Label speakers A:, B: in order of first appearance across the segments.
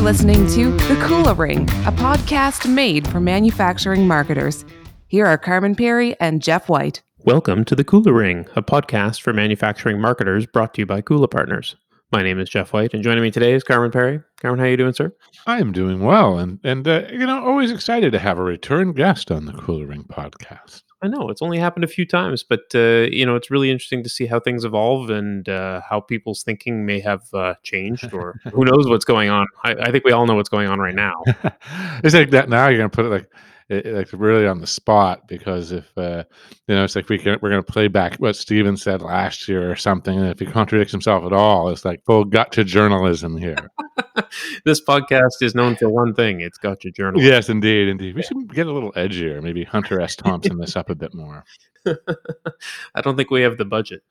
A: You're listening to The Kula Ring, a podcast made for manufacturing marketers. Here are Carman Pirie and Jeff White.
B: Welcome to The Kula Ring, a podcast for manufacturing marketers brought to you by Kula Partners. My name is Jeff White, and joining me today is Carman Pirie. Carman, how are you doing, sir?
C: I am doing well, and and uh, you know, always excited to have a return guest on the Kula Ring podcast.
B: I know it's only happened a few times, but uh, you know it's really interesting to see how things evolve and uh, how people's thinking may have uh, changed, or who knows what's going on. I, I, think we all know what's going on right now.
C: it's like that now. You're gonna put it like it, like really on the spot because if uh, you know it's like we can we're going to play back what Stephen said last year or something, and if he contradicts himself at all, it's like full gotcha journalism here.
B: this podcast is known for one thing: it's gotcha journalism.
C: Yes, indeed, indeed. We should get a little edgier. Maybe Hunter S. Thompson this up a bit more.
B: I don't think we have the budget.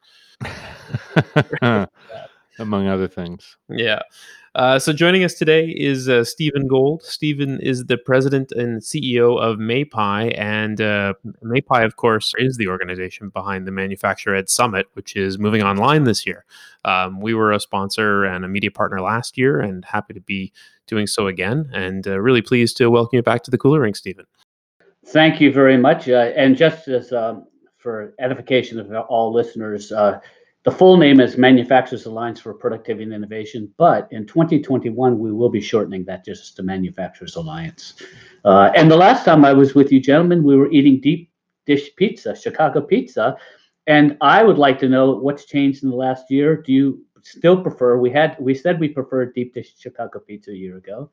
C: Among other things.
B: Yeah. Uh, so joining us today is uh, Stephen Gold. Stephen is the president and CEO of MAPI, and uh, MAPI, of course, is the organization behind the ManufacturED Summit, which is moving online this year. Um, we were a sponsor and a media partner last year, and happy to be doing so again. And uh, really pleased to welcome you back to the Kula Ring, Stephen.
D: Thank you very much. Uh, and just as um, for edification of all listeners, uh, the full name is Manufacturers Alliance for Productivity and Innovation, but in 2021, we will be shortening that just to Manufacturers Alliance. Uh, and the last time I was with you, gentlemen, we were eating deep dish pizza, Chicago pizza. And I would like to know what's changed in the last year. Do you still prefer? We had we said we preferred deep dish Chicago pizza a year ago.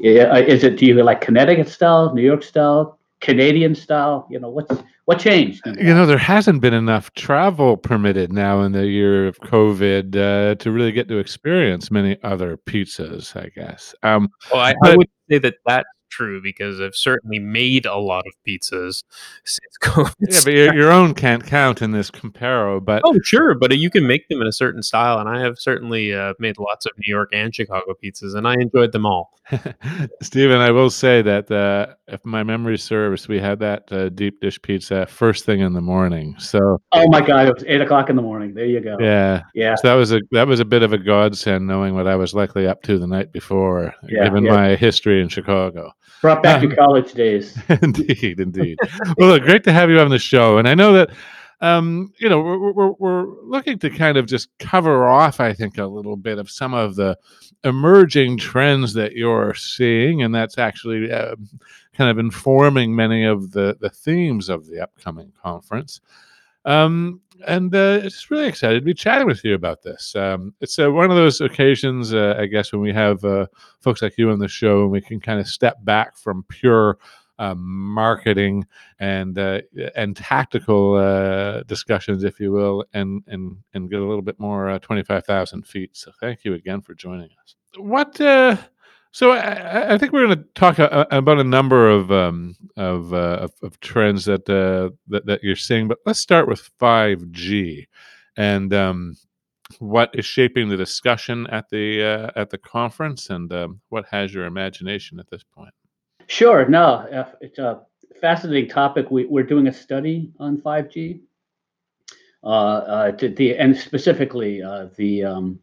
D: Is it do you like Connecticut style, New York style, Canadian style? You know, what's what changed?
C: You know, there hasn't been enough travel permitted now in the year of COVID uh, to really get to experience many other pizzas. I guess. Um,
B: well, I, but, I would say that that true because I've certainly made a lot of pizzas since COVID.
C: Yeah, but your, your, own can't count in this comparo. But
B: oh, sure, but you can make them in a certain style, and I have certainly uh, made lots of New York and Chicago pizzas, and I enjoyed them all.
C: Stephen, I will say that uh, if my memory serves, we had that uh, deep dish pizza first thing in the morning. So
D: oh my god, it was eight o'clock in the morning. There you go.
C: Yeah,
D: yeah.
C: So that was a that was a bit of a godsend knowing what I was likely up to the night before, yeah, given yeah. my history in Chicago.
D: Brought back um, to college days.
C: indeed, indeed. well, look, great to have you on the show, and I know that um, you know we're, we're, we're looking to kind of just cover off, I think, a little bit of some of the emerging trends that you're seeing, and that's actually uh, kind of informing many of the the themes of the upcoming conference. Um, and uh, just really excited to be chatting with you about this. Um, it's uh, one of those occasions, uh, I guess, when we have uh, folks like you on the show, and we can kind of step back from pure um, marketing and uh, and tactical uh, discussions, if you will, and and and get a little bit more twenty five thousand feet. So, thank you again for joining us. What so I, I, think we're going to talk a, uh, a, about a number of um, of, uh, of, of trends that, uh, that that you're seeing, but let's start with 5G and um, what is shaping the discussion at the uh, at the conference, and um, what has your imagination at this point.
D: Sure. No, uh, it's a fascinating topic. We, are doing a study on 5G, uh, to the and specifically the um,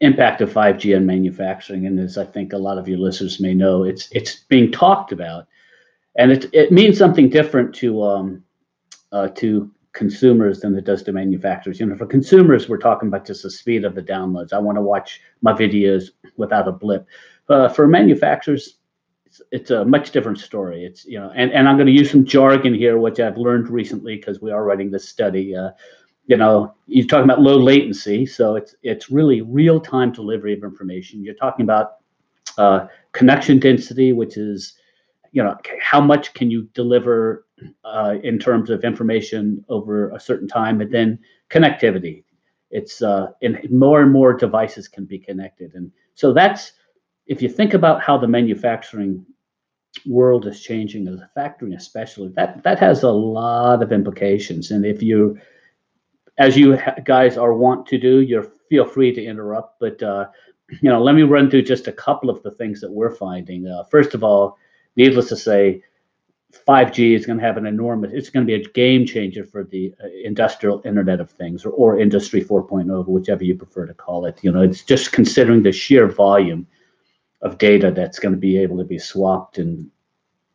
D: impact of 5G on manufacturing. And as I think a lot of your listeners may know, it's it's being talked about, and it it means something different to um, uh, to consumers than it does to manufacturers. You know, for consumers, we're talking about just the speed of the downloads. I want to watch my videos without a blip. Uh, for manufacturers, it's, it's a much different story. It's you know, and, and I'm going to use some jargon here, which I've learned recently because we are writing this study. Uh, you know, you're talking about low latency, so it's it's really real time delivery of information. You're talking about uh, connection density, which is you know how much can you deliver uh, in terms of information over a certain time, and then connectivity. It's uh, and more and more devices can be connected, and so that's if you think about how the manufacturing world is changing as a factory especially that that has a lot of implications and if you as you guys are want to do, you're feel free to interrupt. But uh, you know, let me run through just a couple of the things that we're finding. Uh, first of all, needless to say, 5G is going to have an enormous. It's going to be a game changer for the uh, industrial Internet of Things, or, or Industry 4.0, whichever you prefer to call it. You know, it's just considering the sheer volume of data that's going to be able to be swapped and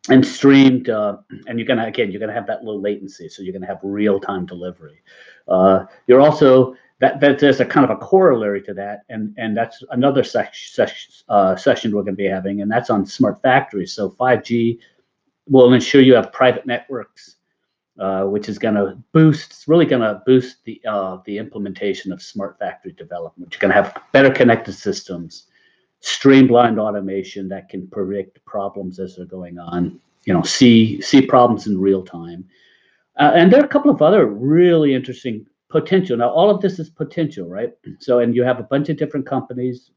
D: and streamed. Uh, and you're gonna again, you're gonna have that low latency, so you're gonna have real time delivery. Uh, you're also that, that there's a kind of a corollary to that, and and that's another session uh, session we're going to be having, and that's on smart factories. So 5G will ensure you have private networks, uh, which is going to boost. It's really going to boost the uh, the implementation of smart factory development. You're going to have better connected systems, streamlined automation that can predict problems as they're going on. You know, see see problems in real time. Uh, and there are a couple of other really interesting potential. Now, all of this is potential, right? So, and you have a bunch of different companies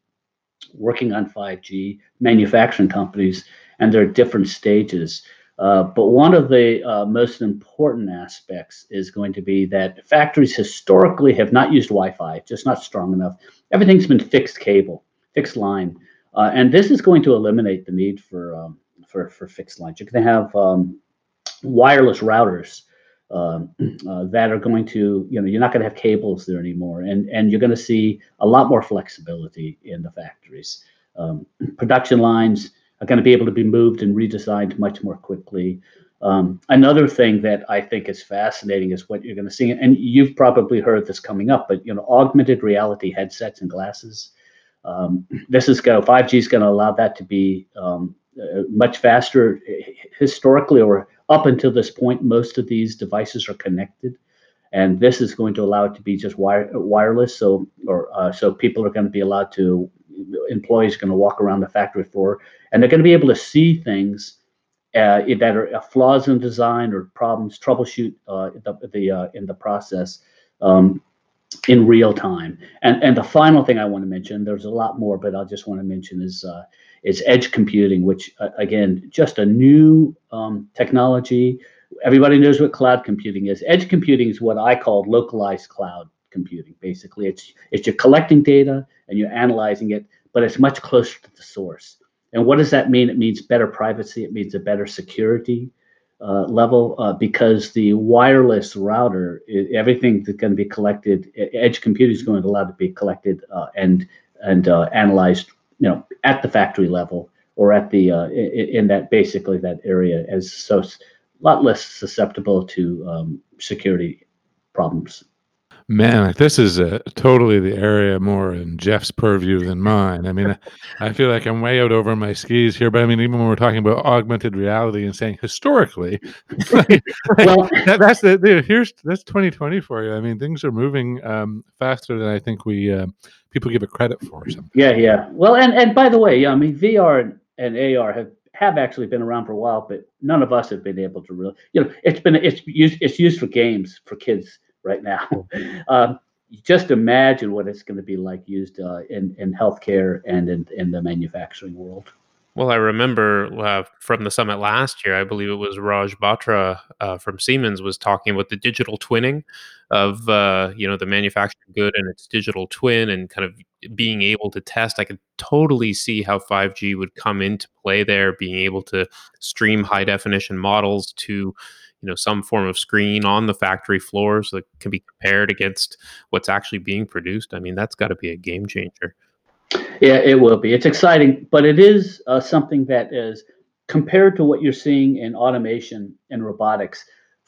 D: working on 5G, manufacturing companies, and they're at different stages. Uh, but one of the uh, most important aspects is going to be that factories historically have not used Wi-Fi, just not strong enough. Everything's been fixed cable, fixed line, uh, and this is going to eliminate the need for um, for for fixed lines. You're going to have um, wireless routers um, uh, that are going to, you know, you're not going to have cables there anymore, and and you're going to see a lot more flexibility in the factories. Um, production lines are going to be able to be moved and redesigned much more quickly. Um, another thing that I think is fascinating is what you're going to see, and you've probably heard this coming up, but you know, augmented reality headsets and glasses. Um, this is going 5G is going to allow that to be um, uh, much faster. Historically, or up until this point, most of these devices are connected, and this is going to allow it to be just wire, wireless. So, or uh, so people are going to be allowed to, employees are going to walk around the factory floor, and they're going to be able to see things uh, that are uh, flaws in design or problems, troubleshoot uh, the, the uh, in the process. Um, in real time. And and the final thing I want to mention, there's a lot more, but I just want to mention is uh, is edge computing, which uh, again, just a new um, technology. Everybody knows what cloud computing is. Edge computing is what I call localized cloud computing. Basically, it's it's you're collecting data and you're analyzing it, but it's much closer to the source. And what does that mean? It means better privacy. It means a better security uh, level uh, because the wireless router, everything that's going to be collected, edge computing is going to allow to be collected uh, and and uh, analyzed you know, at the factory level or at the uh, in, in, that basically that area as so a lot less susceptible to um, security problems.
C: Man, this is uh, totally the area more in Jeff's purview than mine. I mean, I feel like I'm way out over my skis here, but I mean, even when we're talking about augmented reality and saying historically, well, that, that's the, here's that's 2020 for you. I mean, things are moving um, faster than I think we uh, people give it credit for.
D: Yeah, yeah. Well, and and by the way, yeah, I mean, VR and AR have have actually been around for a while, but none of us have been able to really, you know, it's been it's used it's used for games for kids right now. um, just imagine what it's going to be like used uh, in in healthcare and in, in the manufacturing world.
B: Well, I remember uh, from the summit last year, I believe it was Raj Batra uh, from Siemens was talking about the digital twinning of uh, you know the manufactured good and its digital twin, and kind of being able to test. I could totally see how 5G would come into play there, being able to stream high definition models to you know some form of screen on the factory floor so it can be compared against what's actually being produced. I mean that's got to be a game changer.
D: Yeah it will be. It's exciting but it is uh, something that is compared to what you're seeing in automation and robotics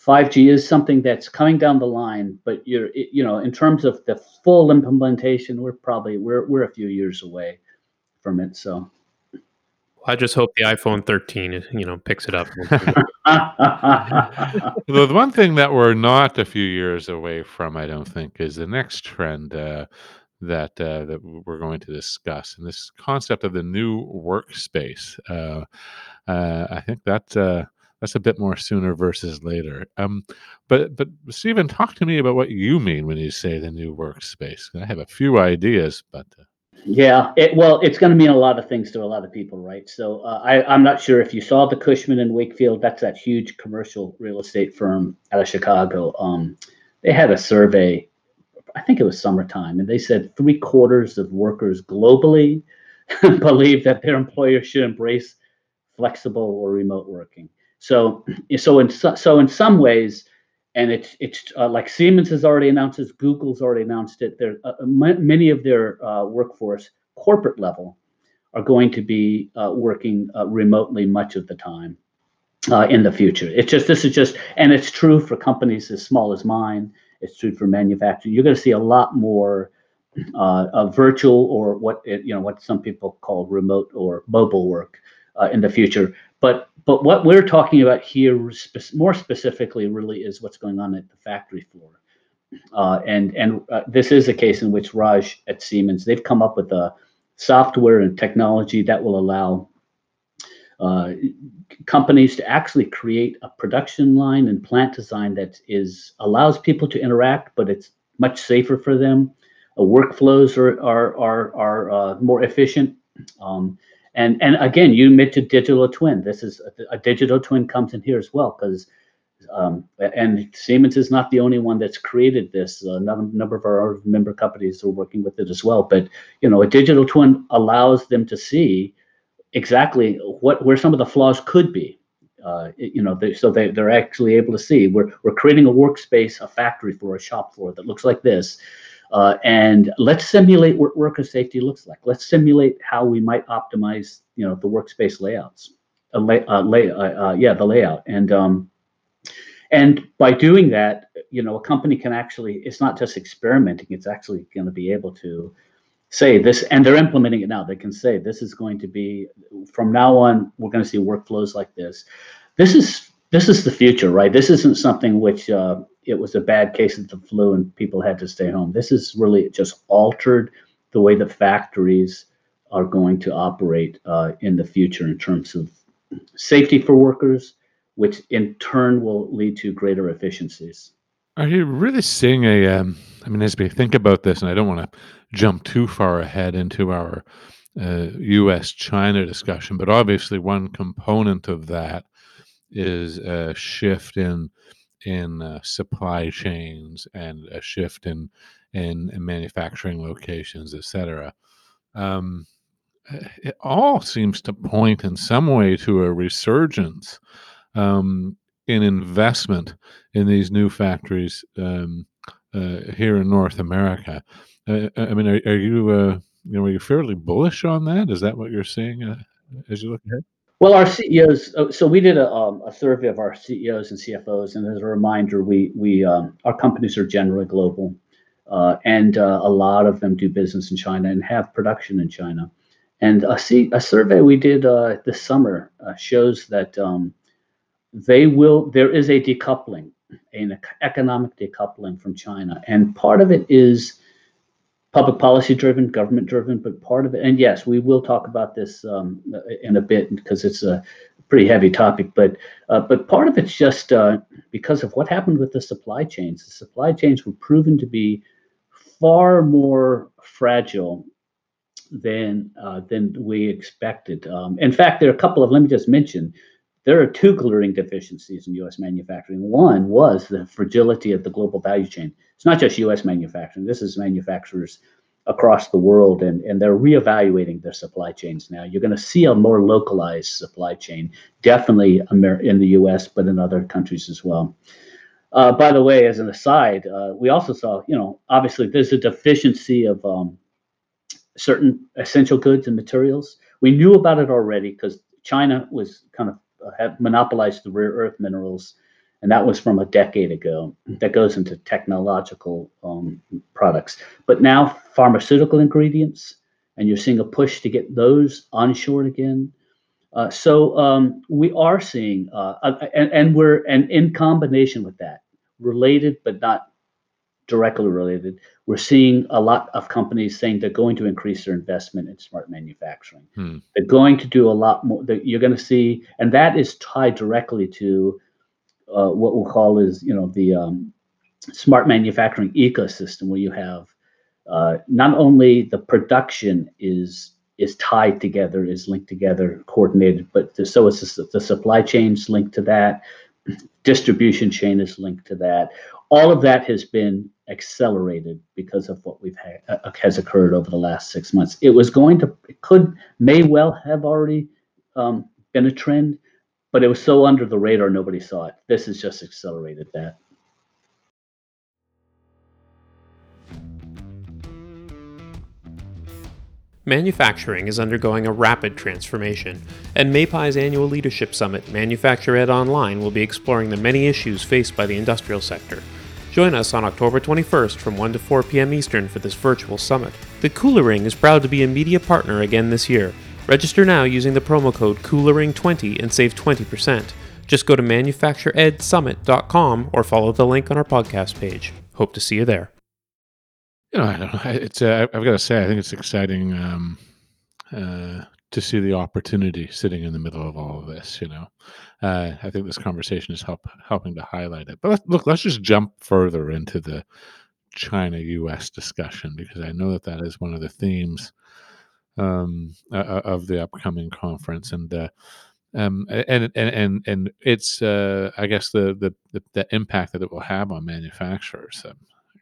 D: 5g is something that's coming down the line but you're you know in terms of the full implementation we're probably we're, we're a few years away from it so
B: I just hope the iPhone 13, you know, picks it up.
C: the one thing that we're not a few years away from, I don't think, is the next trend uh, that uh, that we're going to discuss, and this concept of the new workspace. Uh, uh I think that uh, that's a bit more sooner versus later. Um, but but Stephen, talk to me about what you mean when you say the new workspace. I have a few ideas, but uh,
D: yeah, it, well, it's going to mean a lot of things to a lot of people, right? So uh, I, I'm not sure if you saw the Cushman and Wakefield. That's that huge commercial real estate firm out of Chicago. Um, they had a survey, I think it was summertime, and they said three quarters of workers globally believe that their employer should embrace flexible or remote working. So, so in so in some ways, and it's it's uh, like Siemens has already announced this, Google's already announced it. There, uh, m- many of their uh, workforce, corporate level, are going to be uh, working uh, remotely much of the time uh, in the future. It's just this is just, and it's true for companies as small as mine. It's true for manufacturing. You're going to see a lot more virtual or what it, you know what some people call remote or mobile work uh, in the future. But but what we're talking about here, spe- more specifically, really is what's going on at the factory floor. Uh, and and uh, this is a case in which Raj at Siemens they've come up with a software and technology that will allow uh, companies to actually create a production line and plant design that is allows people to interact, but it's much safer for them. Uh, workflows are are are, are uh, more efficient. Um, and and again, you mentioned digital twin. This is a, a digital twin comes in here as well because um, and Siemens is not the only one that's created this. A number of our member companies are working with it as well. But you know, a digital twin allows them to see exactly what where some of the flaws could be. Uh, you know, they, so they, they're actually able to see. We're we're creating a workspace, a factory floor, a shop floor that looks like this. Uh, and let's simulate what worker safety looks like. Let's simulate how we might optimize, you know, the workspace layouts, uh, lay, uh, lay, uh, uh, yeah, the layout. And um, and by doing that, you know, a company can actually, it's not just experimenting, it's actually going to be able to say this, and they're implementing it now. They can say, this is going to be, from now on, we're going to see workflows like this. This is this is the future, right? This isn't something which uh, it was a bad case of the flu and people had to stay home. This is really just altered the way the factories are going to operate uh, in the future in terms of safety for workers, which in turn will lead to greater efficiencies.
C: Are you really seeing a? Um, I mean, as we think about this, and I don't want to jump too far ahead into our uh, U.S. China discussion, but obviously one component of that is a shift in in uh, supply chains and a shift in in, in manufacturing locations, etc. Um, it all seems to point in some way to a resurgence um, in investment in these new factories um, uh, here in North America. Uh, I mean, are, are you uh, you know are you fairly bullish on that? Is that what you're seeing uh, as you look ahead?
D: Well, our CEOs. Uh, so we did a, um, a survey of our CEOs and CFOs, and as a reminder, we we um, our companies are generally global, uh, and a lot of them do business in China and have production in China. And a, C, a survey we did this summer shows that um, they will there is a decoupling an economic decoupling from china and part of it is public policy driven government driven but part of it and yes we will talk about this um, in a bit because it's a pretty heavy topic but uh, but part of it's just uh, because of what happened with the supply chains the supply chains were proven to be far more fragile than uh, than we expected. Um, in fact, there are a couple of. Let me just mention there are two glaring deficiencies in U.S. manufacturing. One was the fragility of the global value chain. It's not just U.S. manufacturing. This is manufacturers across the world, and, and they're reevaluating their supply chains now. You're going to see a more localized supply chain, definitely in the U.S., but in other countries as well. Uh, by the way, as an aside, uh, we also saw, you know, obviously there's a deficiency of um, certain essential goods and materials. We knew about it already because China was kind of have monopolized the rare earth minerals, and that was from a decade ago. That goes into technological um, products, but now pharmaceutical ingredients, and you're seeing a push to get those onshore again. Uh, so um, we are seeing, uh, and, and we're and in combination with that, related but not directly related, we're seeing a lot of companies saying they're going to increase their investment in smart manufacturing. Hmm. They're going to do a lot more. You're going to see, and that is tied directly to uh, what we'll call is you know the um, smart manufacturing ecosystem, where you have uh, not only the production is is tied together, is linked together, coordinated, but the, so it's the, the supply chains linked to that, distribution chain is linked to that. All of that has been accelerated because of what we've had uh, uh, has occurred over the last six months. It was going to, it could, may well have already um, been a trend, but it was so under the radar nobody saw it. This has just accelerated that.
B: Manufacturing is undergoing a rapid transformation, and MAPI's annual leadership summit, ManufacturED Online, will be exploring the many issues faced by the industrial sector. Join us on October 21st from 1 to 4 p.m. Eastern for this virtual summit. The Kula Ring is proud to be a media partner again this year. Register now using the promo code KULARING20 and save 20%. Just go to manufactureedsummit.com or follow the link on our podcast page. Hope to see you there.
C: You know, I don't know. It's uh, I've got to say, I think it's exciting um, uh, to see the opportunity sitting in the middle of all of this. You know, uh, I think this conversation is help helping to highlight it. But let's, look, let's just jump further into the China-U.S. discussion because I know that that is one of the themes um, uh, of the upcoming conference, and uh, um, and and and and it's uh, I guess the, the, the the impact that it will have on manufacturers. Um,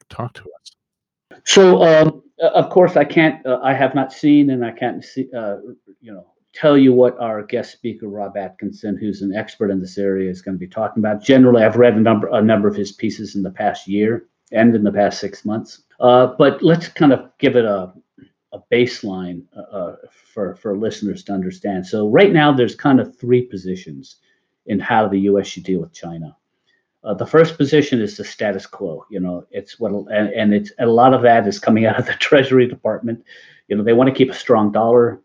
C: talk to us.
D: So, um, of course, I can't. Uh, I have not seen, and I can't see. Uh, you know, tell you what our guest speaker Rob Atkinson, who's an expert in this area, is going to be talking about. Generally, I've read a number a number of his pieces in the past year and in the past six months. Uh, but let's kind of give it a a baseline uh, uh, for for listeners to understand. So, right now, there's kind of three positions in how the U.S. should deal with China. Uh, the first position is the status quo. You know, it's what, and, and it's and a lot of that is coming out of the Treasury Department. You know, they want to keep a strong dollar,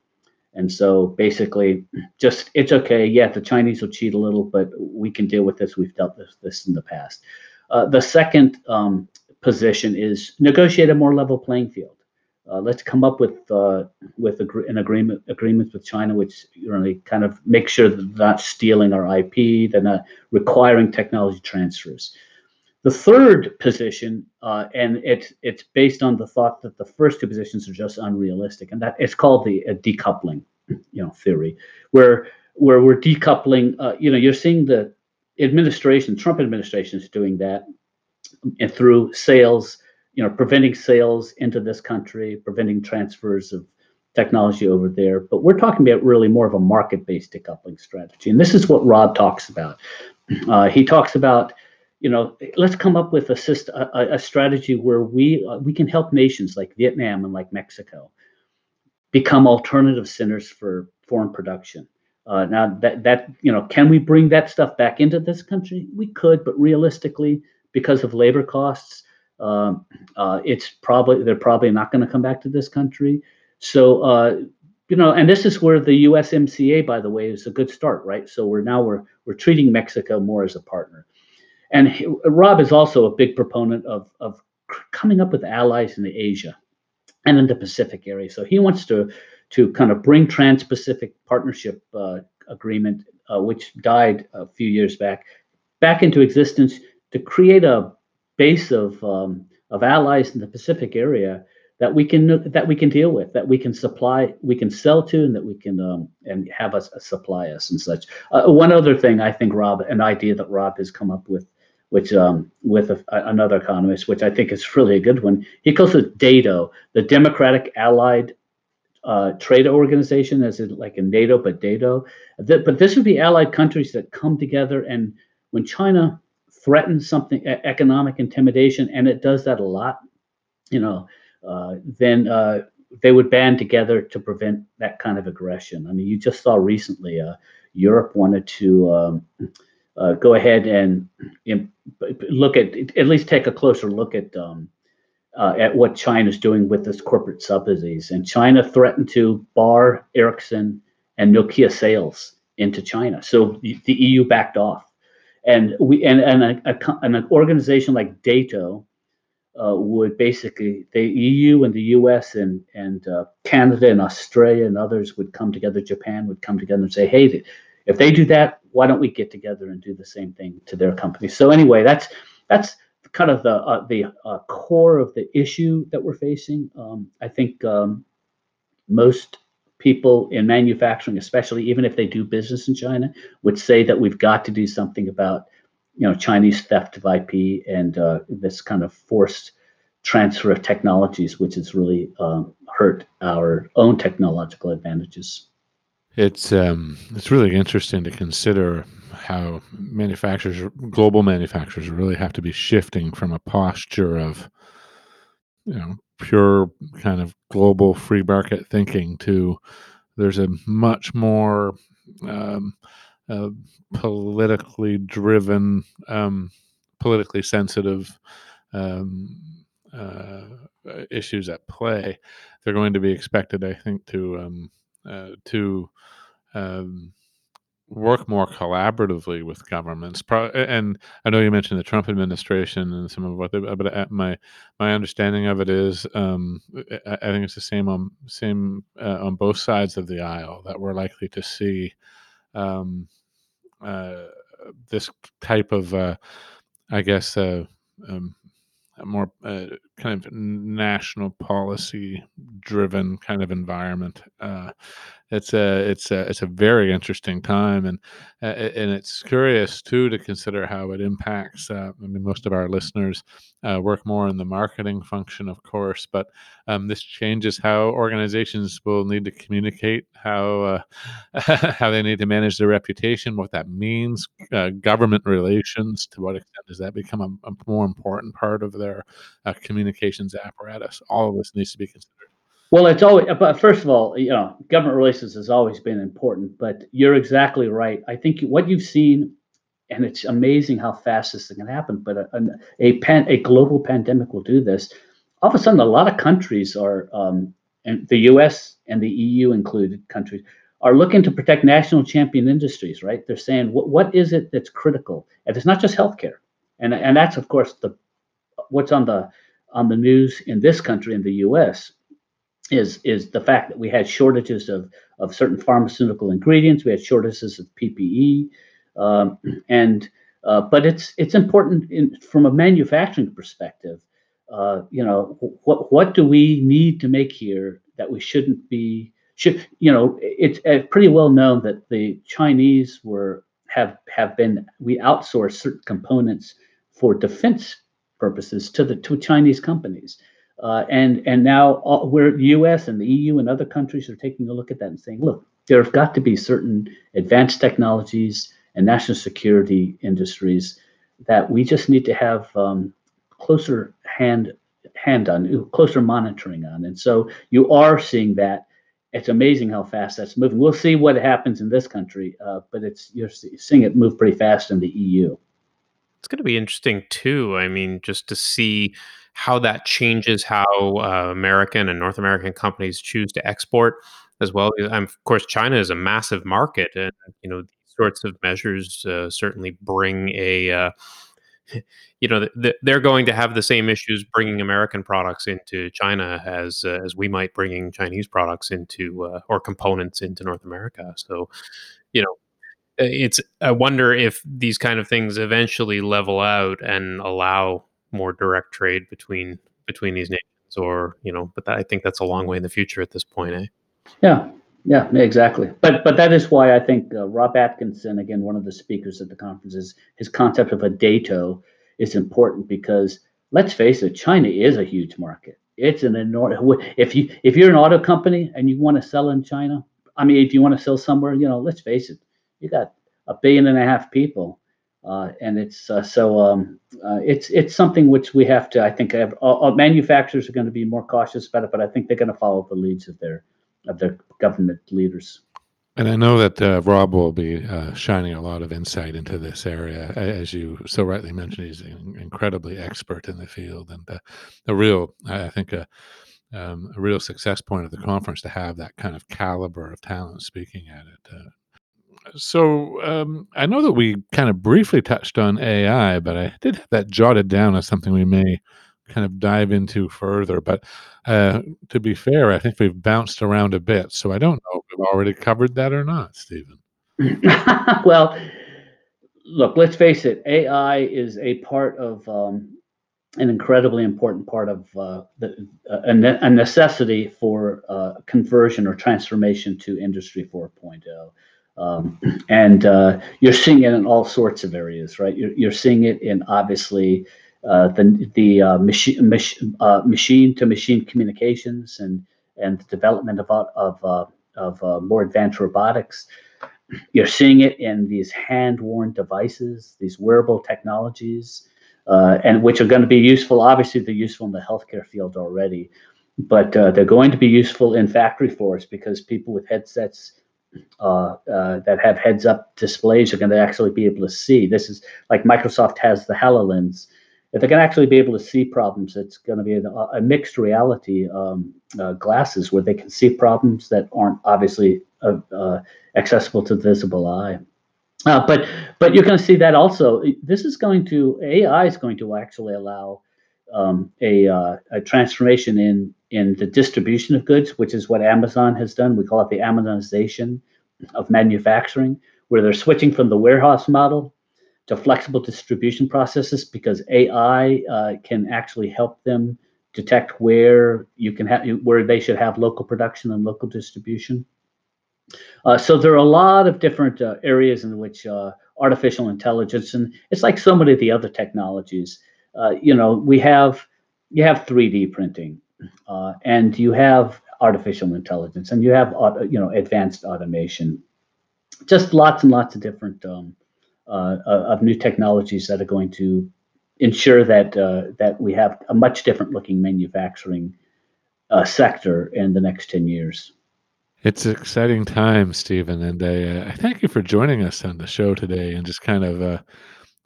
D: and so basically, just it's okay. Yeah, the Chinese will cheat a little, but we can deal with this. We've dealt with this in the past. Uh, the second um, position is negotiate a more level playing field. Uh, let's come up with uh, with an agreement agreements with China, which kind of make sure that they're not stealing our IP, they're not requiring technology transfers. The third position, uh, and it's it's based on the thought that the first two positions are just unrealistic, and that it's called the decoupling, you know, theory, where where we're decoupling. Uh, you know, you're seeing the administration, Trump administration, is doing that, and through sales you know, preventing sales into this country, preventing transfers of technology over there. But we're talking about really more of a market-based decoupling strategy, and this is what Rob talks about. Uh, he talks about, you know, let's come up with a, system, a, a strategy where we uh, we can help nations like Vietnam and like Mexico become alternative centers for foreign production. Uh, now that that you know, can we bring that stuff back into this country? We could, but realistically, because of labor costs, um, uh, it's probably they're probably not going to come back to this country. So uh, you know, and this is where the USMCA, by the way, is a good start, right? So we're now we're we're treating Mexico more as a partner, and he, Rob is also a big proponent of of coming up with allies in Asia and in the Pacific area. So he wants to to kind of bring Trans-Pacific Partnership uh, Agreement, uh, which died a few years back, back into existence to create a base of um, of allies in the Pacific area that we can that we can deal with, that we can supply, we can sell to, and that we can um, and have us supply us and such. Uh, one other thing, I think Rob, an idea that Rob has come up with, which um, with a, another economist, which I think is really a good one. He calls it DATO, the Democratic Allied uh, Trade Organization, as in like in NATO, but DATO. but this would be allied countries that come together and when China threatens something economic intimidation and it does that a lot you know uh, then uh, they would band together to prevent that kind of aggression i mean you just saw recently uh, europe wanted to um, uh, go ahead and look at at least take a closer look at um, uh, at what China's doing with this corporate subsidies. And China threatened to bar Ericsson and Nokia sales into China. So the EU backed off and we and and a, a, an organization like DATO uh, would basically the EU and the US and and uh, Canada and Australia and others would come together. Japan would come together and say, hey, if they do that, why don't we get together and do the same thing to their companies? So anyway, that's that's kind of the uh, the uh, core of the issue that we're facing. Um, I think um, most people in manufacturing, especially even if they do business in China, would say that we've got to do something about, you know, Chinese theft of IP and uh, this kind of forced transfer of technologies, which has really um, hurt our own technological advantages.
C: It's um, it's really interesting to consider how manufacturers, global manufacturers, really have to be shifting from a posture of you know pure kind of global free market thinking to there's a much more um, uh, politically driven, um, politically sensitive um, uh, issues at play. They're going to be expected, I think, to um, to um, work more collaboratively with governments. And I know you mentioned the Trump administration and some of what they, but uh, my my understanding of it is, um, I, I think it's the same on same uh, on both sides of the aisle that we're likely to see um, uh, this type of, uh, I guess, uh, um, more uh, kind of national policy driven kind of environment. Uh, it's a it's a it's a very interesting time, and and it's curious too to consider how it impacts. Uh, I mean, most of our listeners uh, work more in the marketing function, of course, but um, this changes how organizations will need to communicate, how uh, how they need to manage their reputation, what that means, uh, government relations. To what extent does that become a, a more important part of their uh, communications apparatus? All of this needs to be considered.
D: Well, it's always, but first of all, you know, government relations has always been important, but you're exactly right. I think what you've seen, and it's amazing how fast this can happen, but a, a, pan, a global pandemic will do this. All of a sudden, a lot of countries are, um, and the US and the EU included countries, are looking to protect national champion industries, right? They're saying, what, what is it that's critical? And it's not just healthcare. And, and that's, of course, the what's on the on the news in this country, in the US, is is the fact that we had shortages of of certain pharmaceutical ingredients. We had shortages of PPE, um, and uh, but it's it's important in, from a manufacturing perspective. Uh, you know, what what do we need to make here that we shouldn't be should you know it's uh, pretty well known that the Chinese were have have been we outsource certain components for defense purposes to the to Chinese companies. Uh, and and now all, we're U.S. and the EU and other countries are taking a look at that and saying, look, there have got to be certain advanced technologies and national security industries that we just need to have um, closer hand hand on, closer monitoring on. And so you are seeing that. It's amazing how fast that's moving. We'll see what happens in this country, uh, but it's you're seeing it move pretty fast in the EU.
B: It's going to be interesting too. I mean, just to see how that changes how uh, American and North American companies choose to export as well. Um, of course, China is a massive market, and you know these sorts of measures uh, certainly bring a. Uh, you know, they're going to have the same issues bringing American products into China as uh, as we might bringing Chinese products into uh, or components into North America. So, you know, it's I wonder if these kind of things eventually level out and allow more direct trade between between these nations or you know but that, i think that's a long way in the future at this point eh?
D: Yeah yeah exactly. But but that is why i think uh, rob atkinson again one of the speakers at the conference is his concept of a dato is important because let's face it china is a huge market. It's an enormous if you if you're an auto company and you want to sell in china i mean if you want to sell somewhere you know let's face it you got a billion and a half people and it's uh, so um, uh, it's it's something which we have to I think have, manufacturers are going to be more cautious about it, but I think they're going to follow the leads of their of their government leaders.
C: And I know that uh, Rob will be uh, shining a lot of insight into this area, as you so rightly mentioned. He's incredibly expert in the field, and uh, a real, I think, a, um, a real success point of the conference to have that kind of caliber of talent speaking at it so um, I know that we kind of briefly touched on AI, but I did have that jotted down as something we may kind of dive into further. But uh, to be fair, I think we've bounced around a bit, so I don't know if we've already covered that or not, Stephen.
D: well, look, let's face it. AI is a part of um, an incredibly important part of uh, the, uh, a, necessity for uh, conversion or transformation to Industry 4.0. Um, and uh, you're seeing it in all sorts of areas, right? You're, you're seeing it in obviously uh, the the uh, machine mach, uh, machine to machine communications and and the development of of uh, of uh, more advanced robotics. You're seeing it in these hand worn devices, these wearable technologies. and which are going to be useful. Obviously, they're useful in the healthcare field already, but they're going to be useful in factory floors because people with headsets uh, uh, that have heads-up displays are going to actually be able to see. This is like Microsoft has the HoloLens. If they're going to actually be able to see problems, it's going to be a, a mixed reality um, uh, glasses where they can see problems that aren't obviously uh, uh, accessible to the visible eye. Uh, but but you're going to see that also. This is going to AI is going to actually allow um, a, a transformation in in the distribution of goods, which is what Amazon has done. We call it the Amazonization of manufacturing, where they're switching from the warehouse model to flexible distribution processes because AI uh, can actually help them detect where you can have where they should have local production and local distribution. Uh, so there are a lot of different uh, areas in which uh, artificial intelligence and it's like so many of the other technologies. Uh, you know, we have you have 3D printing uh, and you have artificial intelligence, and you have you know advanced automation. Just lots and lots of different um, uh, uh, of new technologies that are going to ensure that uh, that we have a much different looking manufacturing uh, sector in the next ten years.
C: It's an exciting time, Stephen, and I, I thank you for joining us on the show today and just kind of,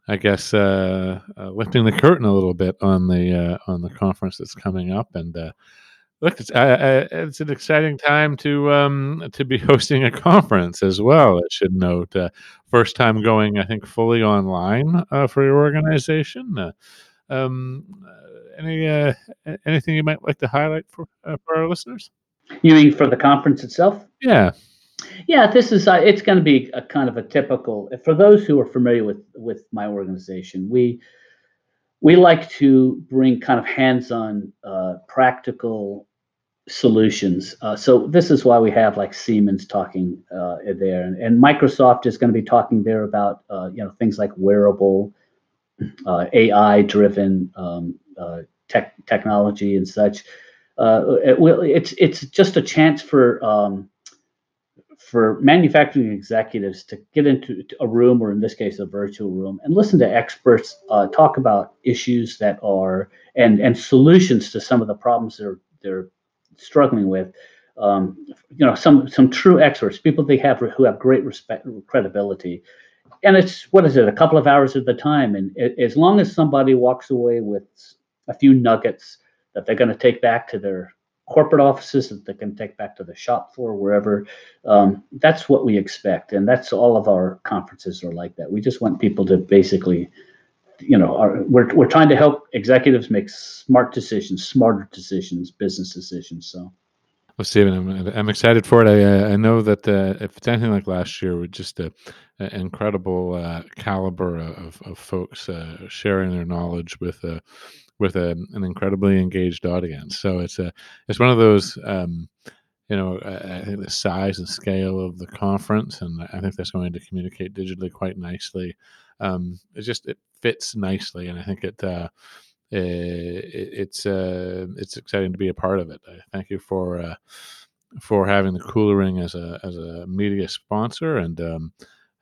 C: I guess, uh, uh, lifting the curtain a little bit on the uh, on the conference that's coming up. And uh, look, it's I, I, it's an exciting time to um, to be hosting a conference as well. I should note, uh, first time going, I think, fully online uh, for your organization. Uh, um, any uh, anything you might like to highlight for uh, for our listeners?
D: You mean for the conference itself?
C: Yeah.
D: Yeah, this is uh, it's going to be a kind of a typical for those who are familiar with with my organization. We we like to bring kind of hands-on, uh, practical solutions. Uh, so this is why we have like Siemens talking uh, there, and, and, Microsoft is going to be talking there about uh, you know things like wearable, uh, AI-driven um, tech technology and such. It it's it's just a chance for um, for manufacturing executives to get into a room, or in this case, a virtual room, and listen to experts uh, talk about issues that are and and solutions to some of the problems they're they're struggling with. Um, you know, some some true experts, people they have who have great respect, credibility, and it's what is it, a couple of hours at the time, and it, as long as somebody walks away with a few nuggets that they're going to take back to their corporate offices that they can take back to the shop floor, wherever. Um, that's what we expect, and that's all of our conferences are like that. We just want people to basically, you know, we're we're trying to help executives make smart decisions, smarter decisions, business decisions. So.
C: Well, Stephen, I'm, I'm excited for it. I, I know that uh, if it's anything like last year, with just an incredible uh, caliber of, of folks uh, sharing their knowledge with uh, with a, an incredibly engaged audience. So it's a it's one of those um, you know I think the size and scale of the conference, and I think that's going to communicate digitally quite nicely. Um, it just it fits nicely, and I think it. Uh, it, it's uh, it's exciting to be a part of it. I thank you for uh, for having the Kula Ring as a as a media sponsor, and um,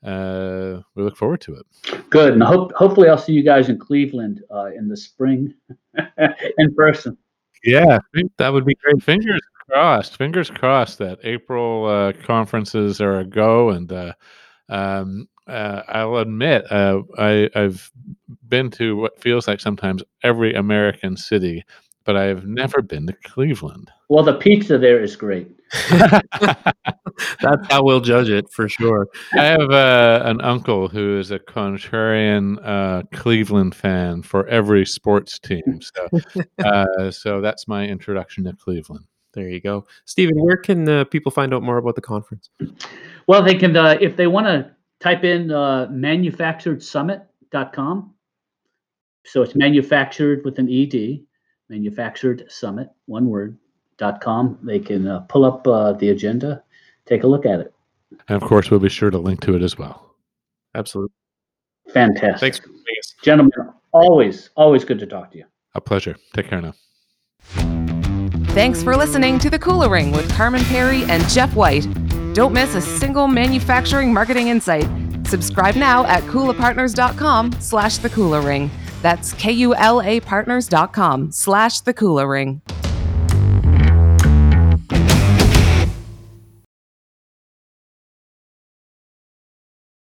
C: uh, we look forward to it.
D: Good, and hope hopefully I'll see you guys in Cleveland uh, in the spring in person.
C: Yeah, that would be great. Fingers crossed. Fingers crossed that April uh, conferences are a go. And uh, um, uh, I'll admit, uh, I, I've been to what feels like sometimes every American city, but I've never been to Cleveland.
D: Well, the pizza there is great.
B: That's how we'll judge it for sure.
C: I have uh, an uncle who is a contrarian uh, Cleveland fan for every sports team. So, uh, so that's my introduction to Cleveland.
B: There you go, Stephen. Where can uh, people find out more about the conference?
D: Well, they can uh, if they want to type in uh, manufacturedsummit.com. So it's manufactured with an ed, manufactured summit, one word dot com. They can uh, pull up uh, the agenda, take a look at it.
C: And of course, we'll be sure to link to it as well.
B: Absolutely.
D: Fantastic.
B: Thanks,
D: gentlemen. Always, always good to talk to you.
C: A pleasure. Take care now.
A: Thanks for listening to The Kula Ring with Carman Pirie and Jeff White. Don't miss a single manufacturing marketing insight. Subscribe now at kulapartners.com slash the Kula Ring. That's K-U-L-A partners.com slash the Kula Ring.